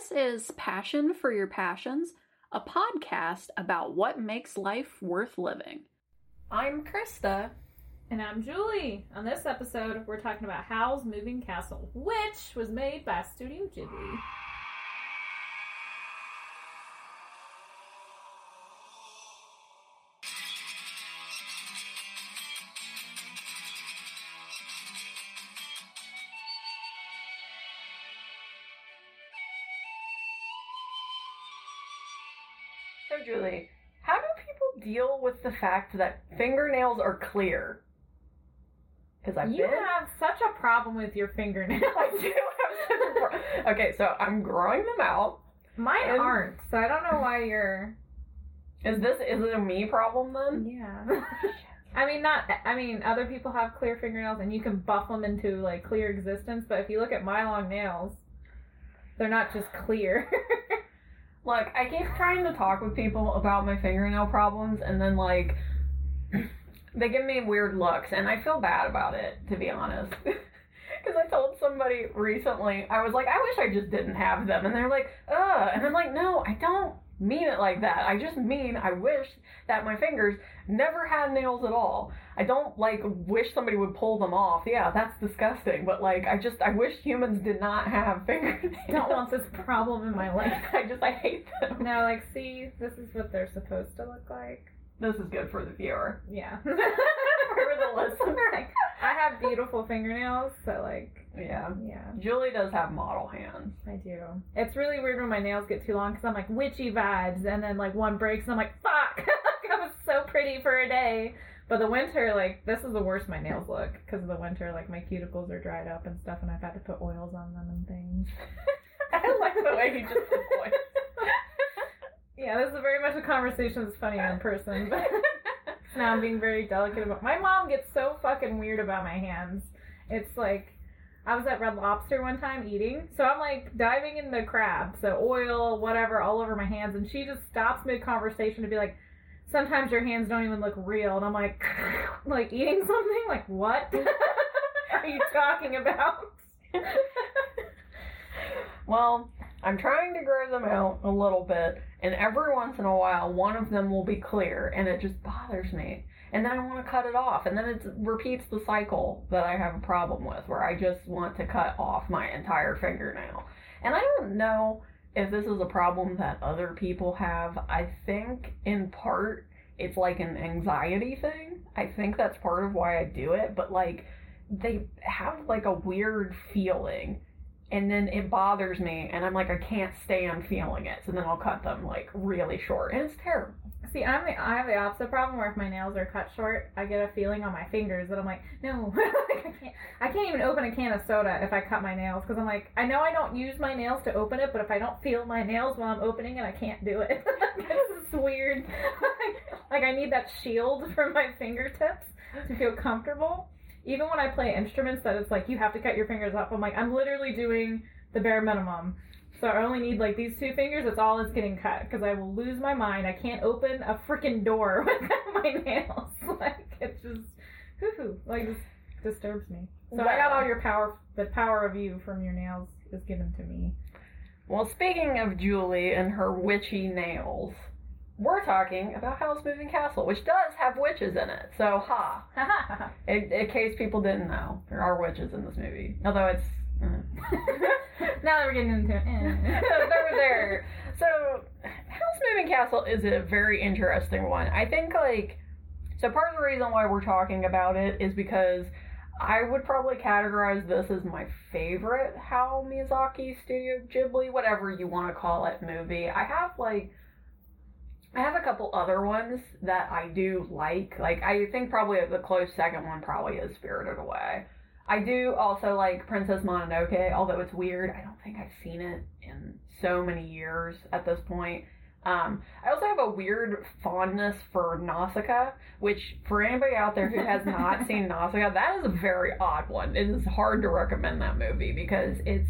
This is Passion for Your Passions, a podcast about what makes life worth living. I'm Krista. And I'm Julie. On this episode, we're talking about Howl's Moving Castle, which was made by Studio Ghibli. Deal with the fact that fingernails are clear? Because I've You been. have such a problem with your fingernails. I do have such a pro- Okay, so I'm growing them out. Mine And- aren't, so I don't know why you're. Is this is it a me problem then? Yeah. I mean, not. I mean, other people have clear fingernails, and you can buff them into like clear existence. But if you look at my long nails, they're not just clear. Look, I keep trying to talk with people about my fingernail problems, and then like they give me weird looks, and I feel bad about it, to be honest. Because I told somebody recently, I was like, I wish I just didn't have them, and they're like, ugh, and I'm like, no, I don't mean it like that. I just mean I wish that my fingers never had nails at all. I don't like wish somebody would pull them off. Yeah, that's disgusting, but like I just I wish humans did not have fingers. don't want this problem in my life. I just I hate them. No, like, see, this is what they're supposed to look like. This is good for the viewer. Yeah. for the listener. Like, I have beautiful fingernails, so like, Yeah. yeah, Julie does have model hands. I do. It's really weird when my nails get too long because I'm like witchy vibes, and then like one breaks, and I'm like, fuck, I was so pretty for a day. But the winter, like, this is the worst my nails look because of the winter. Like, my cuticles are dried up and stuff, and I've had to put oils on them and things. I like the way he just did voice. Yeah, this is very much a conversation that's funny in person, but now I'm being very delicate about. My mom gets so fucking weird about my hands. It's like I was at Red Lobster one time eating, so I'm like diving in the crab, so oil, whatever, all over my hands, and she just stops mid conversation to be like, "Sometimes your hands don't even look real," and I'm like, like eating something, like what are you talking about? well, I'm trying to grow them out a little bit, and every once in a while, one of them will be clear, and it just bothers me. And then I want to cut it off, and then it repeats the cycle that I have a problem with, where I just want to cut off my entire fingernail. And I don't know if this is a problem that other people have. I think, in part, it's like an anxiety thing. I think that's part of why I do it, but like, they have like a weird feeling and then it bothers me and i'm like i can't stand feeling it so then i'll cut them like really short and it's terrible See, I'm the I have the opposite problem where if my nails are cut short, I get a feeling on my fingers that I'm like, no, like, I can't. I can't even open a can of soda if I cut my nails because I'm like, I know I don't use my nails to open it, but if I don't feel my nails while I'm opening it, I can't do it. is weird. like I need that shield from my fingertips to feel comfortable. Even when I play instruments, that it's like you have to cut your fingers off. I'm like, I'm literally doing the bare minimum. So I only need like these two fingers. That's all that's getting cut because I will lose my mind. I can't open a freaking door with my nails. Like it just, hoo hoo. like just disturbs me. So I got all your power. The power of you from your nails is given to me. well speaking of julie and her witchy nails we're talking about Howl's Moving Castle, which does have witches in it. So, ha. In, in case people didn't know, there are witches in this movie. Although it's. uh. now that we're getting into it, eh. they're there. So, Howl's Moving Castle is a very interesting one. I think, like, so part of the reason why we're talking about it is because I would probably categorize this as my favorite Hayao Miyazaki Studio Ghibli, whatever you want to call it, movie. I have, like, I have a couple other ones that I do like. Like, I think probably the close second one probably is Spirited Away. I do also like Princess Mononoke, although it's weird. I don't think I've seen it in so many years at this point. Um, I also have a weird fondness for Nausicaa, which for anybody out there who has not seen Nausicaa, that is a very odd one. It is hard to recommend that movie because it's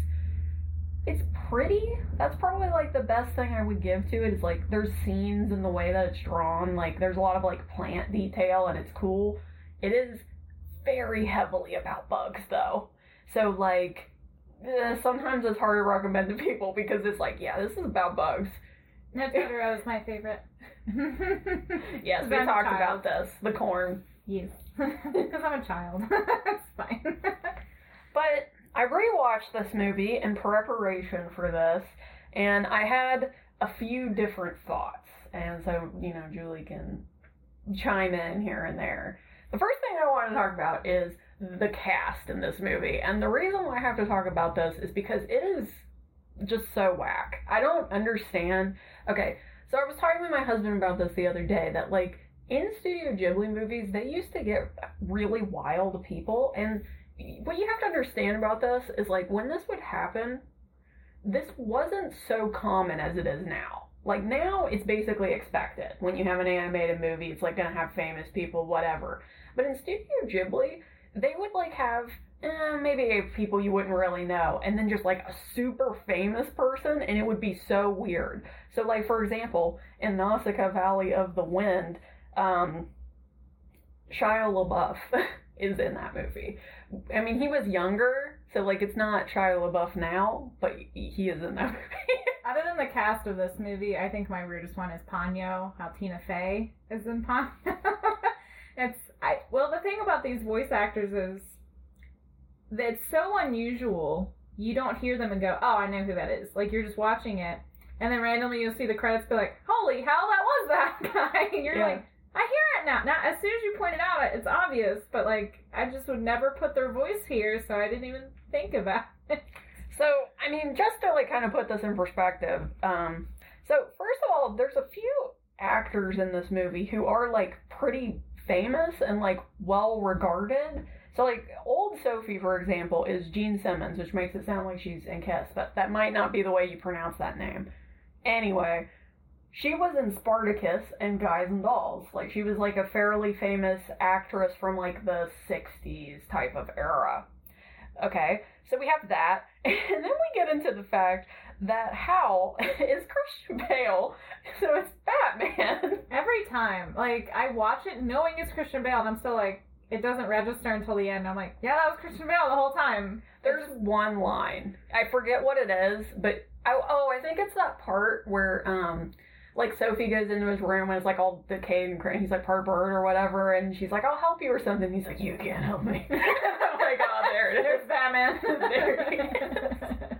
it's pretty. That's probably like the best thing I would give to it. Is like there's scenes in the way that it's drawn. Like there's a lot of like plant detail and it's cool. It is very heavily about bugs though. So like eh, sometimes it's hard to recommend to people because it's like, yeah, this is about bugs. No, Totoro is my favorite. Yes, we I'm talked about this. The corn. Yes. Because I'm a child. it's fine. But I rewatched this movie in preparation for this, and I had a few different thoughts. And so, you know, Julie can chime in here and there. The first thing I want to talk about is the cast in this movie. And the reason why I have to talk about this is because it is just so whack. I don't understand. Okay, so I was talking with my husband about this the other day that, like, in Studio Ghibli movies, they used to get really wild people. And what you have to understand about this is, like, when this would happen, this wasn't so common as it is now. Like, now it's basically expected. When you have an animated movie, it's, like, gonna have famous people, whatever. But in Studio Ghibli, they would, like, have eh, maybe people you wouldn't really know, and then just like a super famous person, and it would be so weird. So, like for example, in Nausicaa Valley of the Wind, um, Shia LaBeouf is in that movie. I mean, he was younger, so like it's not Shia LaBeouf now, but he is in that movie. Other than the cast of this movie, I think my weirdest one is Ponyo. How Tina Fey is in Ponyo. it's I well the thing about these voice actors is that it's so unusual. You don't hear them and go, "Oh, I know who that is." Like you're just watching it, and then randomly you'll see the credits be like, "Holy hell, that was that guy!" And you're Yeah. like, "I hear it now." Now, as soon as you point it out, it's obvious. But like, I just would never put their voice here, so I didn't even think about it. So, I mean, just to like kind of put this in perspective, um, so first of all, there's a few actors in this movie who are like pretty famous and like well regarded. So, like old Sophie, for example, is Jean Simmons, which makes it sound like she's in Kiss, but that might not be the way you pronounce that name. Anyway, she was in Spartacus and Guys and Dolls. Like she was like a fairly famous actress from like the 60s type of era. Okay, so we have that. And then we get into the fact that Hal is Christian Bale, so it's Batman. Every time, like I watch it knowing it's Christian Bale, and I'm still like, it doesn't register until the end. I'm like, yeah, that was Christian Bale the whole time. There's one line. I forget what it is, but I, oh, I think it's that part where um like Sophie goes into his room and it's like all decayed and cra- he's like part bird or whatever, and she's like, "I'll help you" or something. He's like, "You can't help me." oh my god, there it There's is. Batman. There it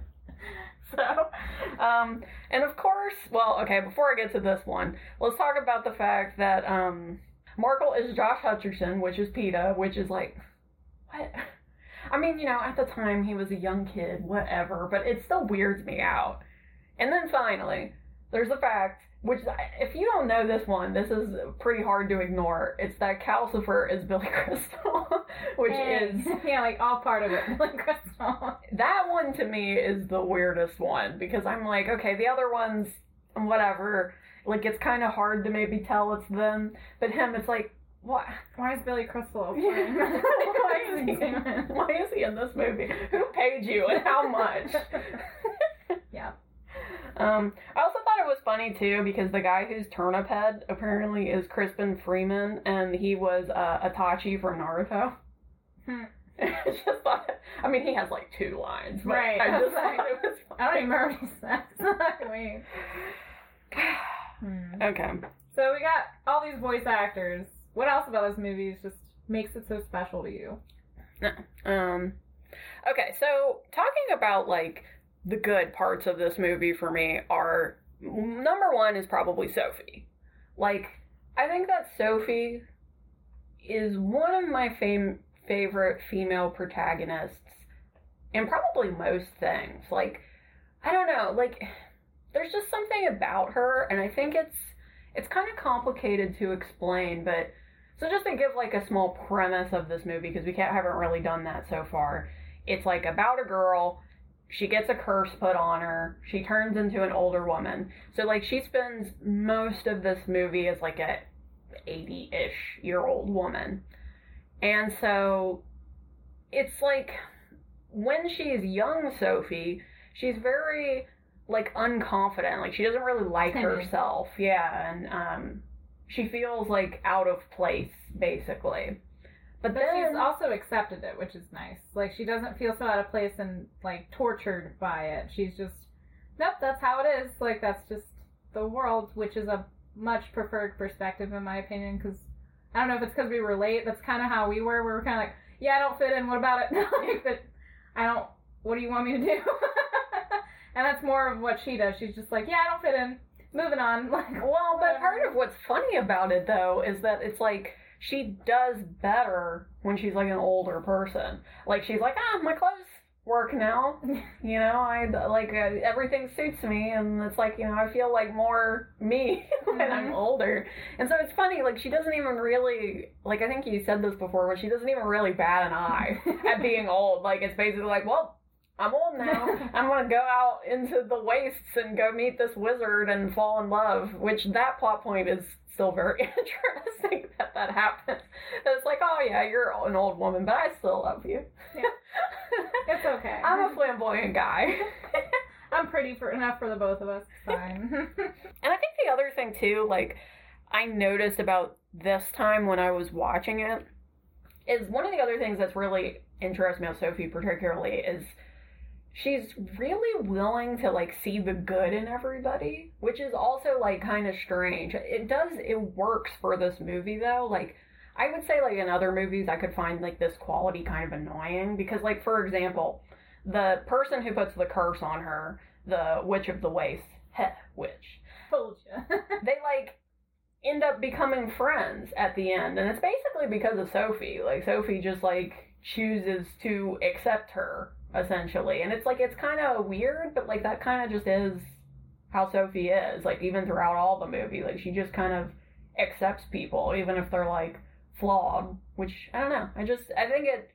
So, um, and of course, well, okay, before I get to this one, let's talk about the fact that um, Markl is Josh Hutcherson, which is Peeta, which is like, what? I mean, you know, at the time he was a young kid, whatever, but it still weirds me out. And then finally, there's the fact, which if you don't know this one, this is pretty hard to ignore. It's that Calcifer is Billy Crystal, which Hey. is yeah, like all part of it. Like Crystal. that one to me is the weirdest one because I'm like, okay, the other ones, whatever. Like it's kind of hard to maybe tell it's them, but him, it's like, what? Why is Billy Crystal? why, is he why is he in this movie? Who paid you and how much? yeah. Um, I also thought it was funny too because the guy who's turnip head apparently is Crispin Freeman, and he was uh, Itachi from Naruto. Hmm. I just thought, I mean, he has like two lines, but Right. I just thought it was. I don't even remember what he. Wait. Hmm. Okay. So we got all these voice actors. What else about this movie just makes it so special to you? Um, okay, so talking about like the good parts of this movie for me are number one is probably Sophie. Like, I think that Sophie is one of my fam- favorite female protagonists in probably most things. Like, I don't know, like, there's just something about her, and I think it's it's kind of complicated to explain, but so just to give like a small premise of this movie because we can't, haven't really done that so far. It's like about a girl. She gets a curse put on her. She turns into an older woman. So like she spends most of this movie as like a 80-ish year old woman. And so it's like when she's young Sophie, she's very like unconfident. Like she doesn't really like herself. Yeah, and um she feels like out of place basically. But, But then she's also accepted it, which is nice. Like she doesn't feel so out of place and like tortured by it. She's just, nope, that's how it is. Like that's just the world, which is a much preferred perspective in my opinion. Because I don't know if it's because we relate. That's kind of how we were. We were kind of like, yeah, I don't fit in. What about it? like I don't. What do you want me to do? and that's more of what she does. She's just like, yeah, I don't fit in. Moving on. Like, Well, but part of what's funny about it though is that it's like she does better when she's like an older person. Like she's like, ah, my clothes work now. You know, I like uh, everything suits me, and it's like you know I feel like more me when I'm Mhm. older. And so it's funny, like she doesn't even really like I think you said this before, but she doesn't even really bat an eye at being old. Like it's basically like, well. I'm old now. I'm gonna go out into the wastes and go meet this wizard and fall in love. Which that plot point is still very interesting that that happens. It's like, oh yeah, you're an old woman, but I still love you. it's okay. I'm a flamboyant guy. I'm pretty for enough for the both of us. It's fine. And I think the other thing too, like I noticed about this time when I was watching it, is one of the other things that's really interests me about Sophie particularly is she's really willing to like see the good in everybody, which is also like kind of strange. It does it works for this movie though. Like I would say like in other movies I could find like this quality kind of annoying because like for example, the person who puts the curse on her, the witch of the waste, heh, witch Told you. they like end up becoming friends at the end and it's basically because of sophie like sophie just like chooses to accept her essentially and it's like it's kind of weird but like that kind of just is how sophie is like even throughout all the movie like she just kind of accepts people even if they're like flawed which i don't know i just i think it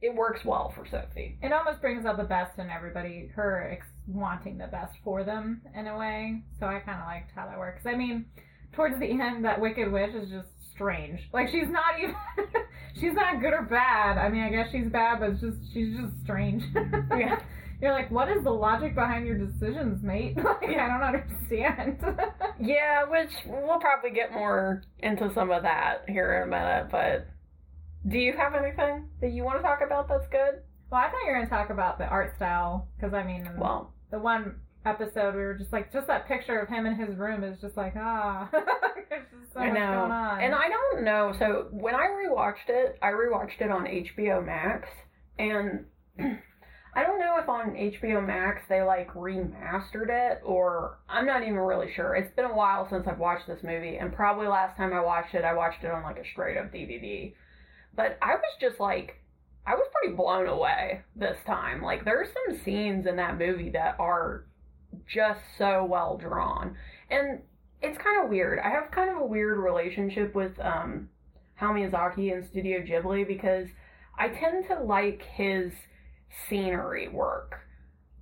it works well for sophie it almost brings out the best in everybody. Her ex- wanting the best for them in a way. So I kind of liked how that works. I mean, towards the end, that Wicked Witch is just strange. Like she's not even. she's not good or bad. I mean, I guess she's bad, but it's just she's just strange. Yeah. You're like, what is the logic behind your decisions, mate? Like, I don't understand. Yeah, which we'll probably get more into some of that here in a minute, but do you have anything that you want to talk about that's good? well, I thought you were going to talk about the art style because I mean, Well, the one episode we were just like, just that picture of him in his room is just like, ah, there's just so I much know. going on. And I don't know. So when I rewatched it, I rewatched it on HBO Max, and I don't know if on HBO Max they like remastered it or I'm not even really sure. It's been a while since I've watched this movie, and probably last time I watched it, I watched it on like a straight up DVD. But I was just like, I was pretty blown away this time. Like, there's some scenes in that movie that are just so well drawn. And it's kind of weird. I have kind of a weird relationship with um, Hayao Miyazaki and Studio Ghibli because I tend to like his scenery work.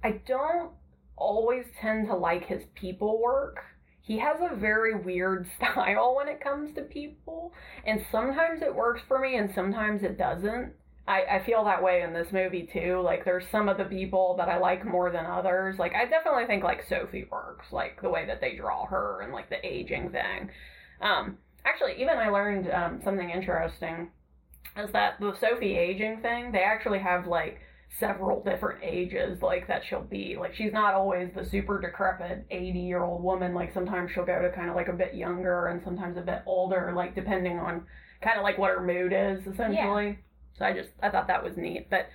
I don't always tend to like his people work. He has a very weird style when it comes to people, and sometimes it works for me and sometimes it doesn't. I, I feel that way in this movie too. Like there's some of the people that I like more than others. Like I definitely think like Sophie works, like the way that they draw her and like the aging thing. Um, actually, even I learned um, something interesting is that the Sophie aging thing, they actually have like several different ages like that she'll be. Like she's not always the super decrepit 80 year old woman. Like sometimes she'll go to kind of like a bit younger and sometimes a bit older, like depending on kind of like what her mood is essentially. So I just I thought that was neat. But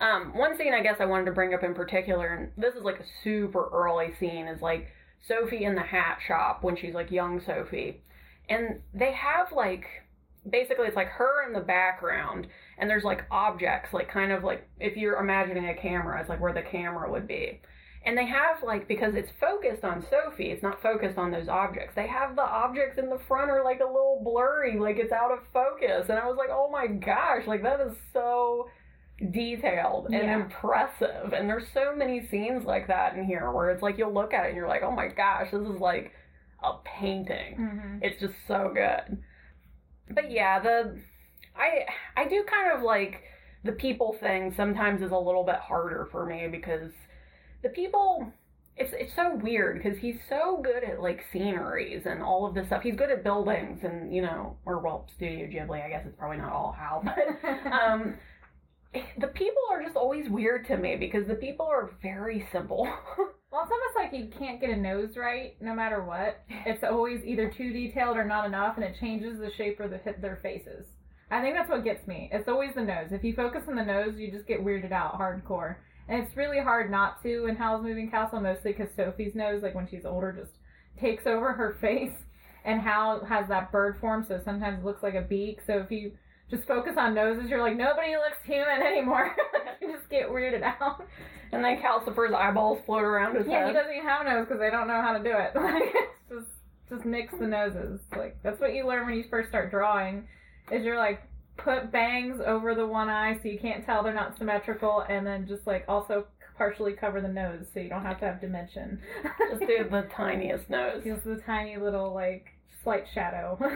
um, one scene I guess I wanted to bring up in particular, and this is like a super early scene, is like Sophie in the hat shop when she's like young Sophie, and they have like basically it's like her in the background and there's like objects like kind of like if you're imagining a camera it's like where the camera would be and they have like because it's focused on sophie it's not focused on those objects. They have the objects in the front are like a little blurry like it's out of focus. And i was like oh my gosh like that is so detailed and Yeah. impressive. And there's so many scenes like that in here where it's like you'll look at it and you're like oh my gosh this is like a painting. Hmm it's just so good. But yeah, the I I do kind of like the people thing sometimes is a little bit harder for me because the people it's it's so weird because he's so good at like sceneries and all of this stuff. He's good at buildings and you know, or well, Studio Ghibli. I guess it's probably not all how, but um, the people are just always weird to me because the people are very simple. Well, it's almost like you can't get a nose right no matter what. It's always either too detailed or not enough, and it changes the shape of the, their faces. I think that's what gets me. It's always the nose. If you focus on the nose, you just get weirded out hardcore. And it's really hard not to in Howl's Moving Castle, mostly because Sophie's nose, like when she's older, just takes over her face. And Hal has that bird form, so sometimes it looks like a beak. So if you just focus on noses, you're like, nobody looks human anymore. you just get weirded out. and then Calcifer's eyeballs float around his Yeah, he doesn't even have a nose because they don't know how to do it. Like, it's just just mix the noses. Like that's what you learn when you first start drawing. Is you're like put bangs over the one eye so you can't tell they're not symmetrical, and then just like also partially cover the nose so you don't have to have dimension. Just do the tiniest nose. Just the tiny little like slight shadow.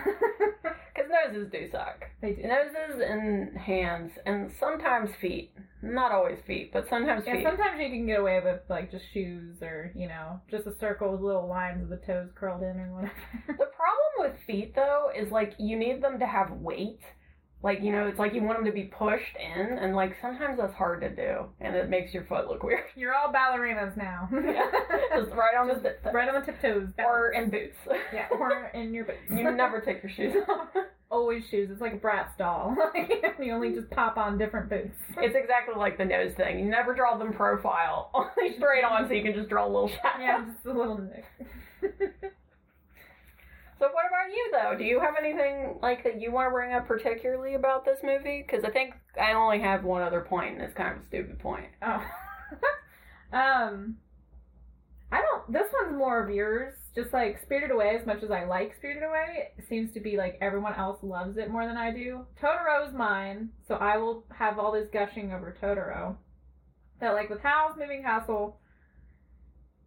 Because noses do suck. they do. Noses and hands, and sometimes feet. Not always feet, but sometimes Yeah, feet. sometimes you can get away with like just shoes or you know just a circle with little lines of the toes curled in or whatever. The problem with feet, though, is like you need them to have weight. Like, you know, it's like you want them to be pushed in, and like sometimes that's hard to do, and it makes your foot look weird. You're all ballerinas now. Yeah, Just right on the Just right on the tiptoes. or in boots. Yeah, or in your boots. You never take your shoes off. always shoes. It's like a Bratz doll. you only just pop on different boots. It's exactly like the nose thing. You never draw them profile, only straight on, so you can just draw a little shadow. yeah, just a little nick. So what about you though? Do you have anything like that you want to bring up particularly about this movie? Because I think I only have one other point, and it's kind of a stupid point. oh. um, I don't. This one's more of yours. Just like Spirited Away, as much as I like Spirited Away, seems to be like everyone else loves it more than I do. Totoro's mine, so I will have all this gushing over Totoro. But like with Howl's Moving Castle,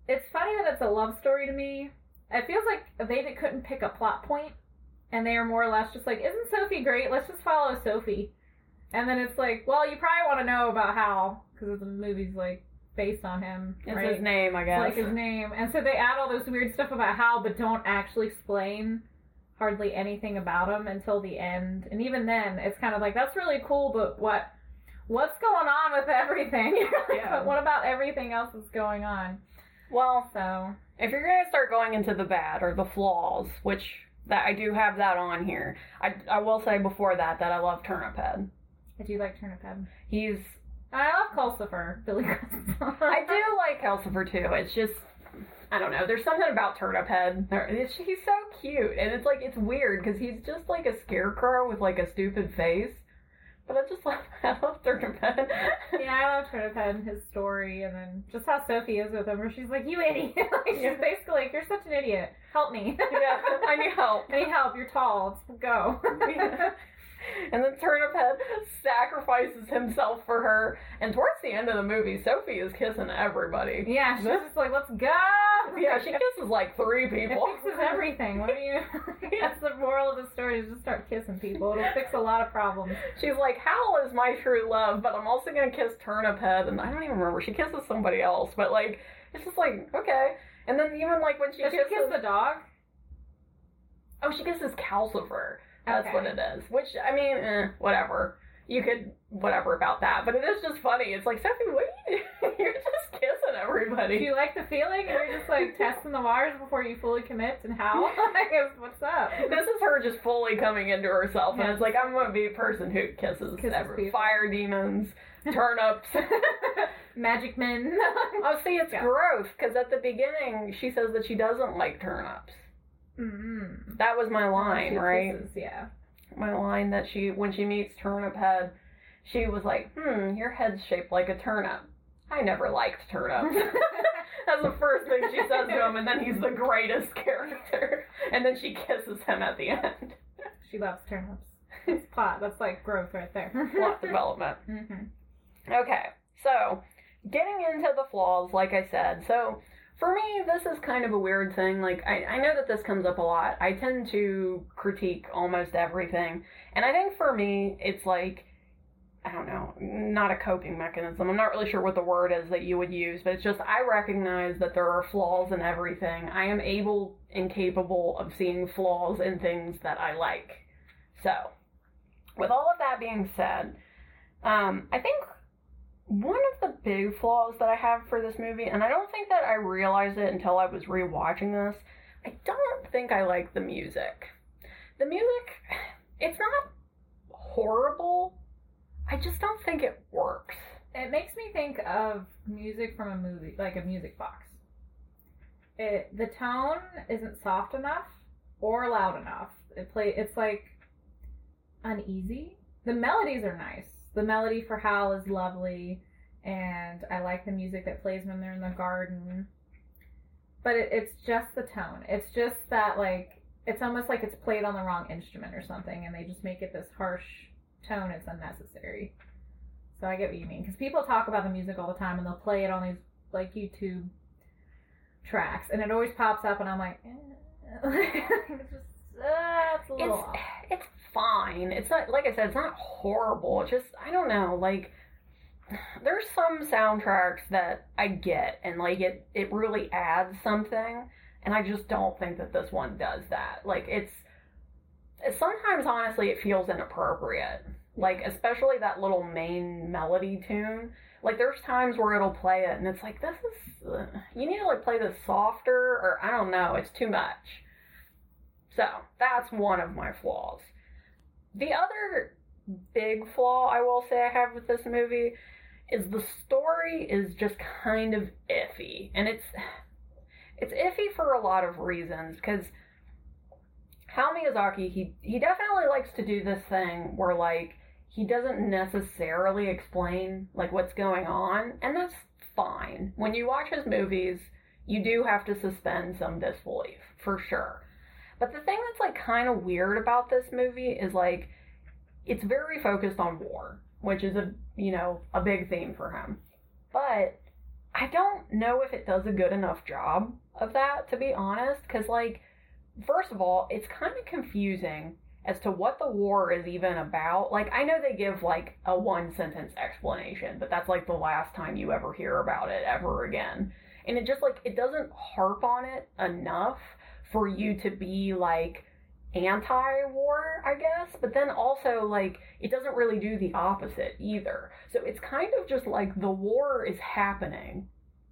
it's funny that it's a love story to me. It feels like they couldn't pick a plot point, and they are more or less just like, "Isn't Sophie great? Let's just follow Sophie." And then it's like, "Well, you probably want to know about Hal because the movie's like based on him, It's right? his name, I It's guess. like his name. And so they add all this weird stuff about Hal, but don't actually explain hardly anything about him until the end. And even then, it's kind of like that's really cool, but what what's going on with everything? Yeah. But what about everything else that's going on? well, So if you're gonna start going into the bad or the flaws, which that I do have that on here, I I will say before that that I love Turnip Head. I do like Turnip Head. He's I love Calcifer, Billy Crystal. I do like Calcifer too. It's just I don't know. There's something about Turnip Head. He's so cute, and it's like it's weird because he's just like a scarecrow with like a stupid face. But I just love I love Head. Yeah, I love and his story, and then just how Sophie is with him, where she's like, "You idiot!" like, she's Yeah. basically like, "You're such an idiot. Help me." yeah, I need help. I need help. You're tall. Let's go. Yeah. And then Turnip Head sacrifices himself for her. And towards the end of the movie, Sophie is kissing everybody. yeah, she's just like, "Let's go." Yeah, she kisses like three people. It fixes everything. What do you? That's the moral of the story: is just start kissing people. It'll fix a lot of problems. She's like, Hal is my true love, but I'm also gonna kiss Turnip Head, and I don't even remember. She kisses somebody else, but like, it's just like, okay. And then even like when she Does she kisses, kiss the dog? oh, she kisses Calcifer. That's Okay. what it is. Which I mean, eh, whatever. You could whatever about that, but it is just funny. It's like Sophie, what are you doing? You're just kissing everybody. Do you like the feeling? Or you're just like testing the waters before you fully commit? And how? Like, What's up? This is her just fully coming into herself, and it's like I'm gonna be a person who kisses, Kisses every fire demons, turnips. Magic men. Oh, see, it's Yeah. gross because at the beginning she says that she doesn't like turnips. Mm-hmm. That was my line, right? kisses, yeah. My line that she, when she meets Turnip Head, she was like, "Hmm, your head's shaped like a turnip." I never liked turnips. That's the first thing she says to him, and then he's the greatest character. And then she kisses him at the end. She loves turnips. That's plot. That's like growth right there. Plot development. hmm Okay, so getting into the flaws, like I said, so for me, this is kind of a weird thing. Like, I, I know that this comes up a lot. I tend to critique almost everything. And I think for me, it's like, I don't know, not a coping mechanism. I'm not really sure what the word is that you would use, but it's just I recognize that there are flaws in everything. I am able and capable of seeing flaws in things that I like. So, with all of that being said, um, I think one of the big flaws that I have for this movie, and I don't think that I realized it until I was rewatching this, I don't think I like the music. The music, it's not horrible. I just don't think it works. It makes me think of music from a movie, like a music box. It the tone isn't soft enough or loud enough. It play it's like uneasy. The melodies are nice. The melody for Hal is lovely, and I like the music that plays when they're in the garden. But it, it's just the tone. It's just that like it's almost like it's played on the wrong instrument or something, and they just make it this harsh tone. It's unnecessary. So I get what you mean because people talk about the music all the time, and they'll play it on these like YouTube tracks, and it always pops up, and I'm like, eh. it's just uh, it's a little It's it's fine. It's not like I said, it's not horrible. It's just I don't know, like there's some soundtracks that I get and like it it really adds something and I just don't think that this one does that. Like it's sometimes honestly it feels inappropriate. Like especially that little main melody tune. Like there's times where it'll play it and it's like this is you need to like play this softer or I don't know, it's too much. So, that's one of my flaws. The other big flaw I will say I have with this movie is the story is just kind of iffy. And it's it's iffy for a lot of reasons cuz Hayao Miyazaki he he definitely likes to do this thing where like he doesn't necessarily explain like what's going on and that's fine. When you watch his movies, you do have to suspend some disbelief for sure. But the thing that's like kind of weird about this movie is like it's very focused on war, which is a you know a big theme for him. But I don't know if it does a good enough job of that to be honest, because like first of all, it's kind of confusing as to what the war is even about. Like I know they give like a one sentence explanation, but that's like the last time you ever hear about it ever again. And it just like it doesn't harp on it enough for you to be like anti-war, I guess, but then also like it doesn't really do the opposite either. So it's kind of just like the war is happening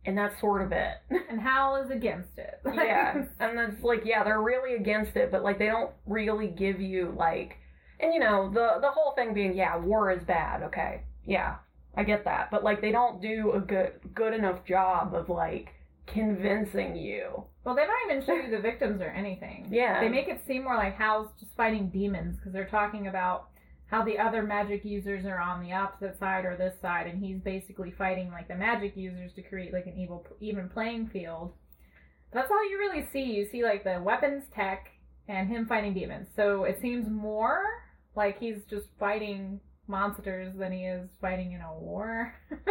and that's sort of it. and Hal is against it. yeah. And that's like yeah, they're really against it, but like they don't really give you like and you know, the the whole thing being yeah, war is bad, okay. Yeah. I get that. But like they don't do a good good enough job of like convincing you. Well, they don't even show you the victims or anything. Yeah. They make it seem more like Hal's just fighting demons because they're talking about how the other magic users are on the opposite side or this side, and he's basically fighting like the magic users to create like an evil, even playing field. That's all you really see. You see like the weapons tech and him fighting demons. So it seems more like he's just fighting monsters than he is fighting in a war.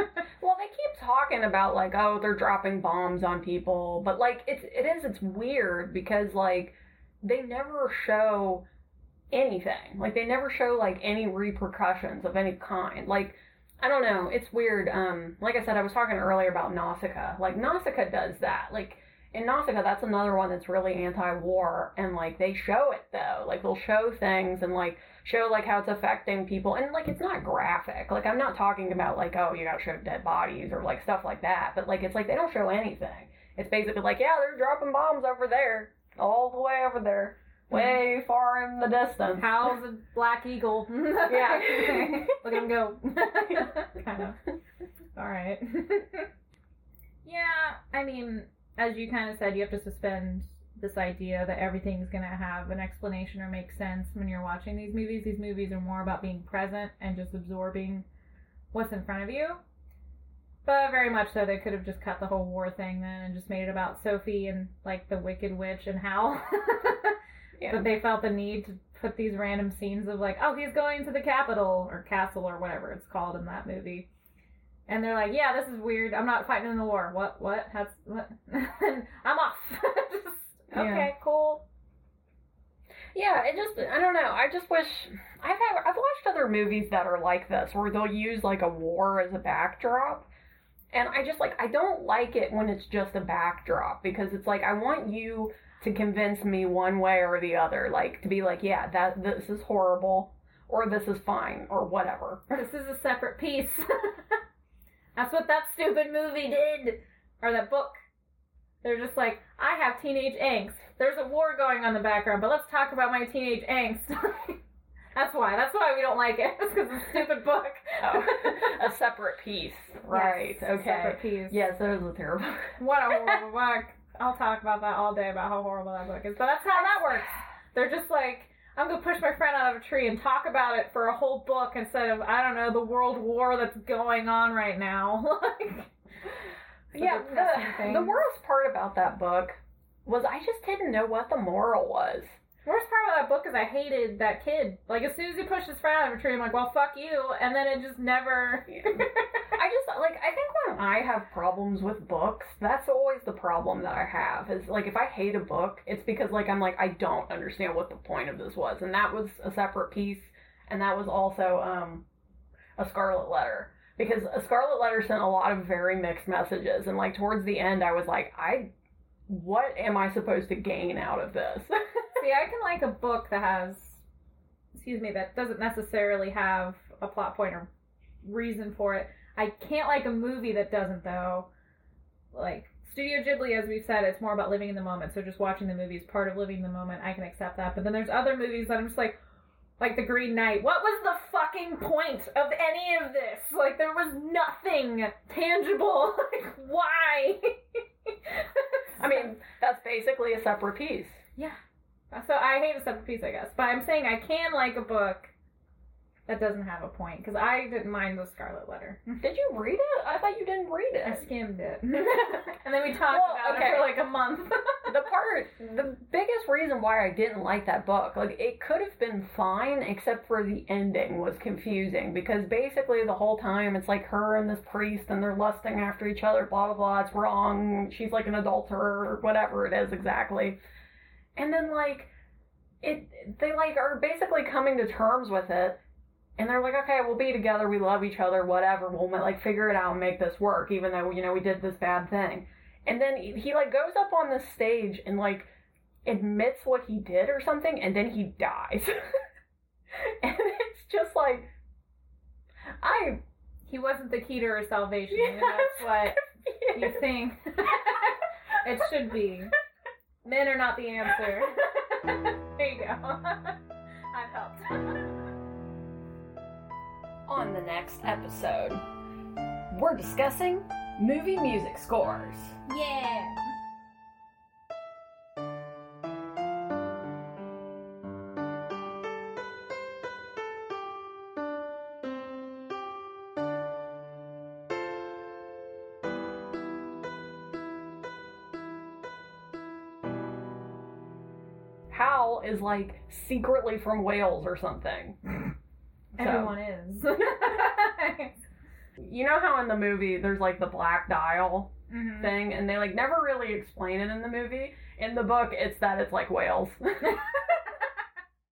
Well, they keep talking about like, oh, they're dropping bombs on people, but like it's it is it's weird because like they never show anything. Like they never show like any repercussions of any kind. Like I don't know, it's weird. Um, like I said, I was talking earlier about Nausicaa. Like Nausicaa does that. Like in Nausicaa, that's another one that's really anti-war, and like they show it though. Like they'll show things and like show like how it's affecting people, and like it's not graphic. Like I'm not talking about like oh you gotta show dead bodies or like stuff like that, but like it's like they don't show anything. It's basically like yeah they're dropping bombs over there, all the way over there, way far in the distance. How's a black eagle. Yeah. Look at him go. kind of. All right. yeah, I mean, as you kind of said, you have to suspend this idea that everything's going to have an explanation or make sense when you're watching these movies. These movies are more about being present and just absorbing what's in front of you. But very much so, they could have just cut the whole war thing then and just made it about Sophie and like the Wicked Witch and Hal. Yeah. But they felt the need to put these random scenes of like, oh, he's going to the capital or castle or whatever it's called in that movie. And they're like, yeah, this is weird. I'm not fighting in the war. What? What? That's what? I'm off. Okay, Yeah. cool. Yeah, it just I don't know. I just wish I've had, I've watched other movies that are like this, where they'll use like a war as a backdrop. And I just like I don't like it when it's just a backdrop because it's like I want you to convince me one way or the other, like to be like, yeah, that this is horrible or this is fine or whatever. This is a Separate Peace. That's what that stupid movie did. Or that book. They're just like, I have teenage angst. There's a war going on in the background, but let's talk about my teenage angst. That's why. That's why we don't like it. It's because it's a stupid book. Oh, a Separate Peace, right? Yes, okay. Separate Peace. Yes, that was a terrible. What a horrible book. I'll talk about that all day about how horrible that book is. But that's how that works. They're just like, I'm gonna push my friend out of a tree and talk about it for a whole book instead of I don't know the world war that's going on right now. like, yeah, the, the worst part about that book was I just didn't know what the moral was. worst part of that book is I hated that kid. Like as soon as he pushed his friend out of a tree, I'm like, well, fuck you, and then it just never. I just like I think when I have problems with books, that's always the problem that I have. Is like if I hate a book, it's because like I'm like I don't understand what the point of this was, and that was a Separate Peace, and that was also um a Scarlet Letter because a Scarlet Letter sent a lot of very mixed messages, and like towards the end, I was like I. What am I supposed to gain out of this? See, I can like a book that has, excuse me, that doesn't necessarily have a plot point or reason for it. I can't like a movie that doesn't though. Like Studio Ghibli, as we've said, it's more about living in the moment. So just watching the movie is part of living in the moment. I can accept that. But then there's other movies that I'm just like, like The Green Knight. What was the fucking point of any of this? Like there was nothing tangible. Like why? I mean, that's basically a Separate Peace. Yeah. So I hate a Separate Peace, I guess. But I'm saying I can like a book that doesn't have a point because I didn't mind the Scarlet Letter. Did you read it? I thought you didn't read it. I skimmed it, and then we talked Well, about okay. it for like a month. The part, the biggest reason why I didn't like that book, like it could have been fine, except for the ending was confusing because basically the whole time it's like her and this priest and they're lusting after each other, blah blah blah. It's wrong. She's like an adulterer whatever it is exactly. And then like it, they like are basically coming to terms with it. And they're like, okay, we'll be together. We love each other. Whatever. We'll like figure it out and make this work, even though you know we did this bad thing. And then he, like goes up on the stage and like admits what he did or something, and then he dies. and it's just like, I he wasn't the key to her salvation. and Yes. that's what you think it should be. Men are not the answer. there you go. I've helped. On the next episode, we're discussing movie music scores. Yeah. Hal is like secretly from Wales or something. So- Everyone is. You know how in the movie there's like the black dial Mhm. thing, and they like never really explain it in the movie. In the book, it's that it's like Wales.